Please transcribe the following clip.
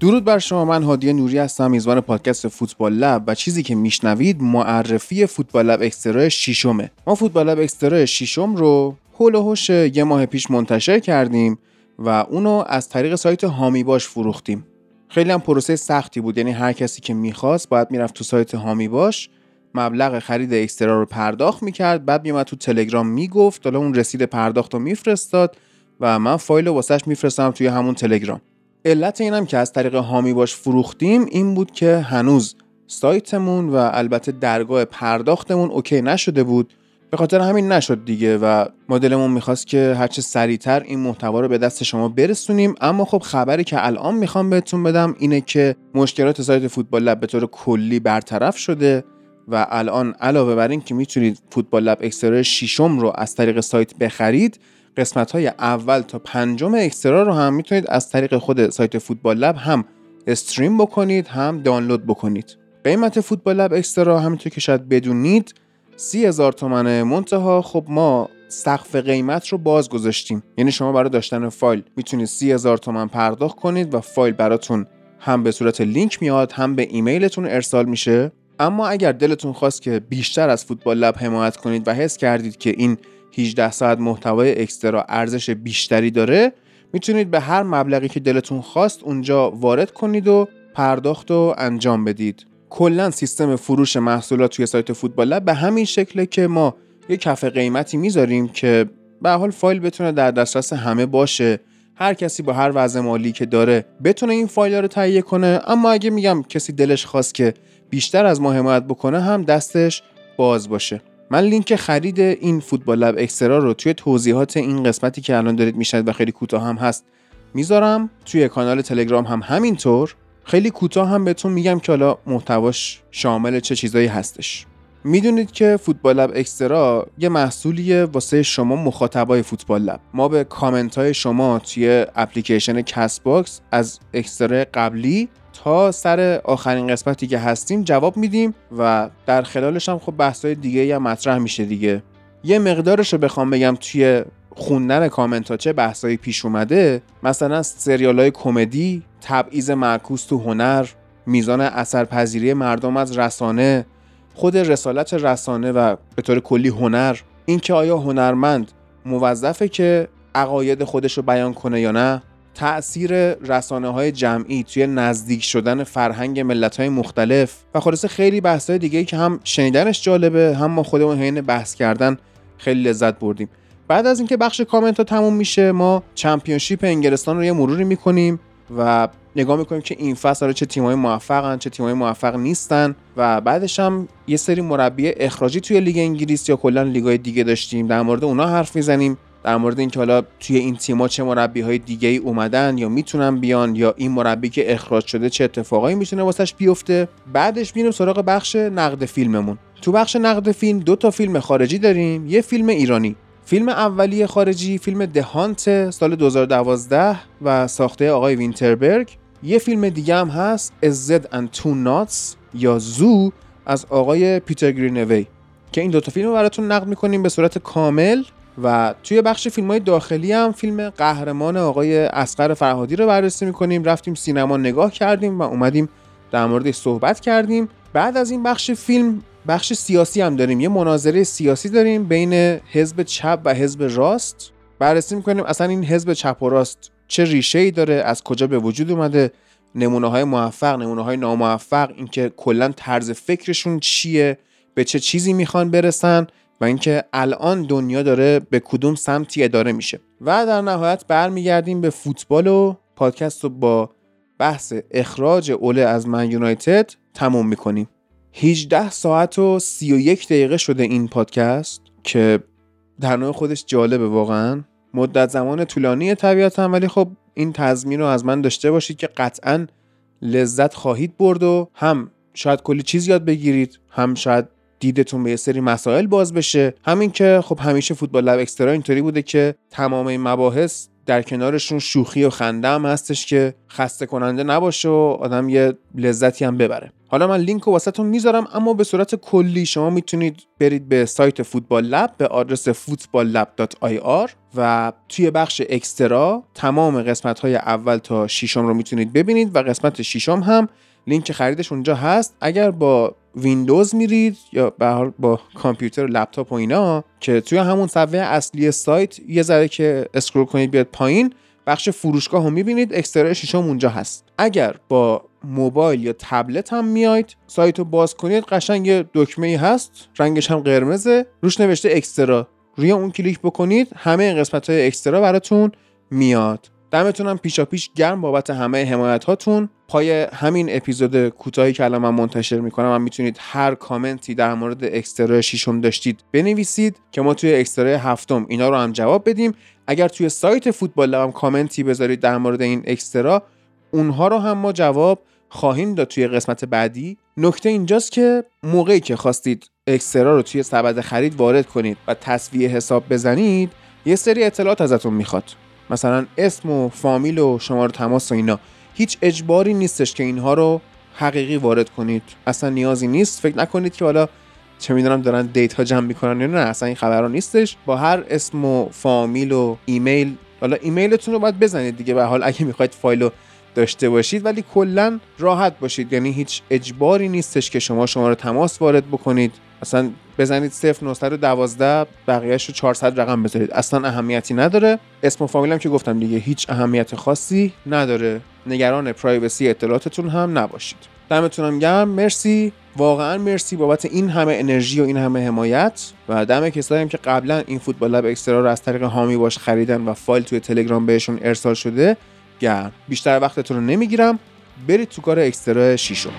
درود بر شما من هادی نوری هستم میزبان پادکست فوتبال لب و چیزی که میشنوید معرفی فوتبال لب اکسترا شیشمه ما فوتبال لب اکسترا شیشم رو هول یه ماه پیش منتشر کردیم و اونو از طریق سایت هامی باش فروختیم. خیلی هم پروسه سختی بود. یعنی هر کسی که می‌خواست باید می‌رفت تو سایت هامی باش. مبلغ خرید اکسترا رو پرداخت می‌کرد. بعد میومد تو تلگرام می‌گفت. حالا اون رسید پرداخت رو میفرستاد و من فایل رو واسش میفرستم توی همون تلگرام. علت اینم که از طریق هامی باش فروختیم این بود که هنوز سایتمون و البته درگاه پرداختمون اوکی نشده بود. به خاطر همین نشد دیگه و مدلمون می‌خواست که هرچه سریعتر این محتوا رو به دست شما برسونیم. اما خب خبری که الان می‌خوام بهتون بدم اینه که مشکلات سایت فوتبال لب به طور کلی برطرف شده و الان علاوه بر این که می‌تونید فوتبال لب اکسترا شیشم رو از طریق سایت بخرید قسمت های اول تا پنجم اکسترا رو هم می‌تونید از طریق خود سایت فوتبال لب هم stream بکنید هم دانلود بکنید. قیمت فوتبال لب اکسترا همینطور که شاید بدونید سی هزار تومنه منتها خب ما سقف قیمت رو باز گذاشتیم یعنی شما برای داشتن فایل می‌تونید سی هزار تومن پرداخت کنید و فایل براتون هم به صورت لینک میاد هم به ایمیلتون ارسال میشه. اما اگر دلتون خواست که بیشتر از فوتبال لب حمایت کنید و حس کردید که این 18 ساعت محتوای اکسترا ارزش بیشتری داره می‌تونید به هر مبلغی که دلتون خواست اونجا وارد کنید و پرداخت و انجام بدید. کلا سیستم فروش محصولات توی سایت فوتبال لب به همین شکله که ما یه کف قیمتی می‌ذاریم که به حال فایل بتونه در دسترس همه باشه. هر کسی با هر وضع مالی که داره بتونه این فایل رو تهیه کنه. اما اگه میگم کسی دلش خواست که بیشتر از ما حمایت بکنه هم دستش باز باشه. من لینک خرید این فوتبال لب اکسترا رو توی توضیحات این قسمتی که الان دارید میشنید و خیلی کوتاه هم هست می‌ذارم. توی کانال تلگرام هم همینطور. خیلی کوتاه هم بهتون میگم که حالا محتواش شامل چه چیزایی هستش. می‌دونید که فوتبال لب اکسترا یه محصولیه واسه شما مخاطبای فوتبال لب. ما به کامنت های شما توی اپلیکیشن Castbox از اکسترا قبلی تا سر آخرین قسمتی که هستیم جواب میدیم و در خلالش هم خب بحثای دیگه هم مطرح میشه دیگه. یه مقدارش رو بخوام بگم توی خوندن کامنت ها چه بحثایی پیش اومده. مثلا سریال های کمدی تبعیض معکوس تو هنر میزان اثرپذیری مردم از رسانه خود رسالت رسانه و به طور کلی هنر. اینکه آیا هنرمند موظفه که عقاید خودش رو بیان کنه یا نه تأثیر رسانه های جمعی توی نزدیک شدن فرهنگ ملت های مختلف و خلاصه خیلی بحث های دیگه که هم شنیدنش جالبه هم ما خودمون حین بحث کردن خیلی لذت بردیم. بعد از اینکه بخش کامنت ها تموم میشه ما چمپیونشیپ انگلستان رو یه مروری می‌کنیم. و نگاه می‌کنیم که این فصل چه تیمای موفقن چه تیمای موفق نیستن و بعدش هم یه سری مربی اخراجی توی لیگ انگلیس یا کلا لیگای دیگه داشتیم. در مورد اونا حرف می‌زنیم. در مورد اینکه حالا توی این تیما چه مربی های دیگه ای اومدن یا می‌تونن بیان یا این مربی که اخراج شده چه اتفاقایی می‌تونه واسش بیفته. بعدش میریم سراغ بخش نقد فیلممون. تو بخش نقد فیلم دو تا فیلم خارجی داریم. یه فیلم ایرانی. فیلم اولیه خارجی فیلم دهانت سال 2012 و ساخته آقای وینتربرگ. یه فیلم دیگه هم هست زد and Two Knots یا زو از آقای پیتر گرینوی. که این دوتا فیلم رو براتون نقد می‌کنیم به صورت کامل و توی بخش فیلم های داخلی هم فیلم قهرمان آقای اسقر فرهادی رو بررسی می‌کنیم. رفتیم سینما نگاه کردیم و اومدیم در موردش صحبت کردیم. بعد از این بخش فیلم بخش سیاسی هم داریم. یه مناظره سیاسی داریم بین حزب چپ و حزب راست. بررسی می‌کنیم اصلا این حزب چپ و راست چه ریشه ای داره از کجا به وجود اومده نمونه های موفق نمونه های ناموفق اینکه کلا طرز فکرشون چیه به چه چیزی می‌خوان برسن و اینکه الان دنیا داره به کدوم سمتی اداره میشه. و در نهایت برمیگردیم به فوتبال و پادکست رو با بحث اخراج اوله از من یونایتد تموم می‌کنیم. 18 ساعت و 31 دقیقه شده این پادکست که در نوع خودش جالبه واقعا. مدت زمان طولانی طبیعتا ولی خب این تضمین رو از من داشته باشید که قطعا لذت خواهید برد و هم شاید کلی چیز یاد بگیرید هم شاید دیدتون به یه سری مسائل باز بشه. همین که خب همیشه فوتبال لب اکسترا اینطوری بوده که تمام این مباحث در کنارشون شوخی و خنده هم هستش که خسته کننده نباشه و آدم یه لذتی هم ببره. حالا من لینک رو واسهتون می‌ذارم اما به صورت کلی شما می‌تونید برید به سایت فوتبال لب به آدرس footballlab.ir و توی بخش اکسترا تمام قسمت های اول تا شیشم رو می‌تونید ببینید و قسمت شیشم هم لینک خریدش اونجا هست. اگر با ویندوز میرید یا به با کامپیوتر لپتاپ و اینا که توی همون صفحه اصلی سایت یه ذره که scroll کنید بیاد پایین بخش فروشگاه رو می‌بینید اکسترا شیشم اونجا هست. اگر با موبایل یا تبلت هم میاید سایت رو باز کنید. قشنگ یه دکمه ای هست. رنگش هم قرمزه. روش نوشته اکسترا. روی اون کلیک بکنید همه قسمت های اکسترا براتون میاد. دمتون هم پیشا پیش گرم بابت همه حمایت هاتون پای همین اپیزود کوتاهی که الان من منتشر می‌کنم هم می‌تونید هر کامنتی در مورد اکسترا شیشم داشتید بنویسید که ما توی اکسترا هفتم اینا رو هم جواب بدیم. اگر توی سایت فوتبال هم کامنتی بذارید در مورد این اکسترا اونها رو هم ما جواب خواهیم داد توی قسمت بعدی. نکته اینجاست که موقعی که خواستید اکسترا رو توی سبد خرید وارد کنید و تصویه حساب بزنید یه سری اطلاعات ازتون می‌خواد. مثلا اسم و فامیل و شماره تماس و اینا. هیچ اجباری نیستش که اینها رو حقیقی وارد کنید. اصلا نیازی نیست. فکر نکنید که حالا چه می‌دونم دارن دیتا جمع می‌کنن یا نه. اصلا این خبرها نیستش. با هر اسم و فامیل و ایمیل حالا ایمیلتون رو باید بزنید دیگه. به حال اگه می‌خواید فایل رو داشته باشید ولی کلا راحت باشید. یعنی هیچ اجباری نیستش که شما شماره تماس وارد بکنید. اصلا بزنید 0912 بقیهش رو 400 رقم بذارید. اصلا اهمیتی نداره. اسم و فامیلم که گفتم دیگه هیچ اهمیت خاصی نداره. نگران پرایوسی اطلاعاتتون هم نباشید. دمتونم گرم. مرسی. واقعا مرسی بابت این همه انرژی و این همه حمایت. و دم کسایی هم که قبلا این فوتبال لب اکسترا رو از طریق هامی باش خریدن و فایل توی تلگرام بهشون ارسال شده. گرم. بیشتر وقتتون رو نمی‌گیرم. برید تو کار اکسترا شیشم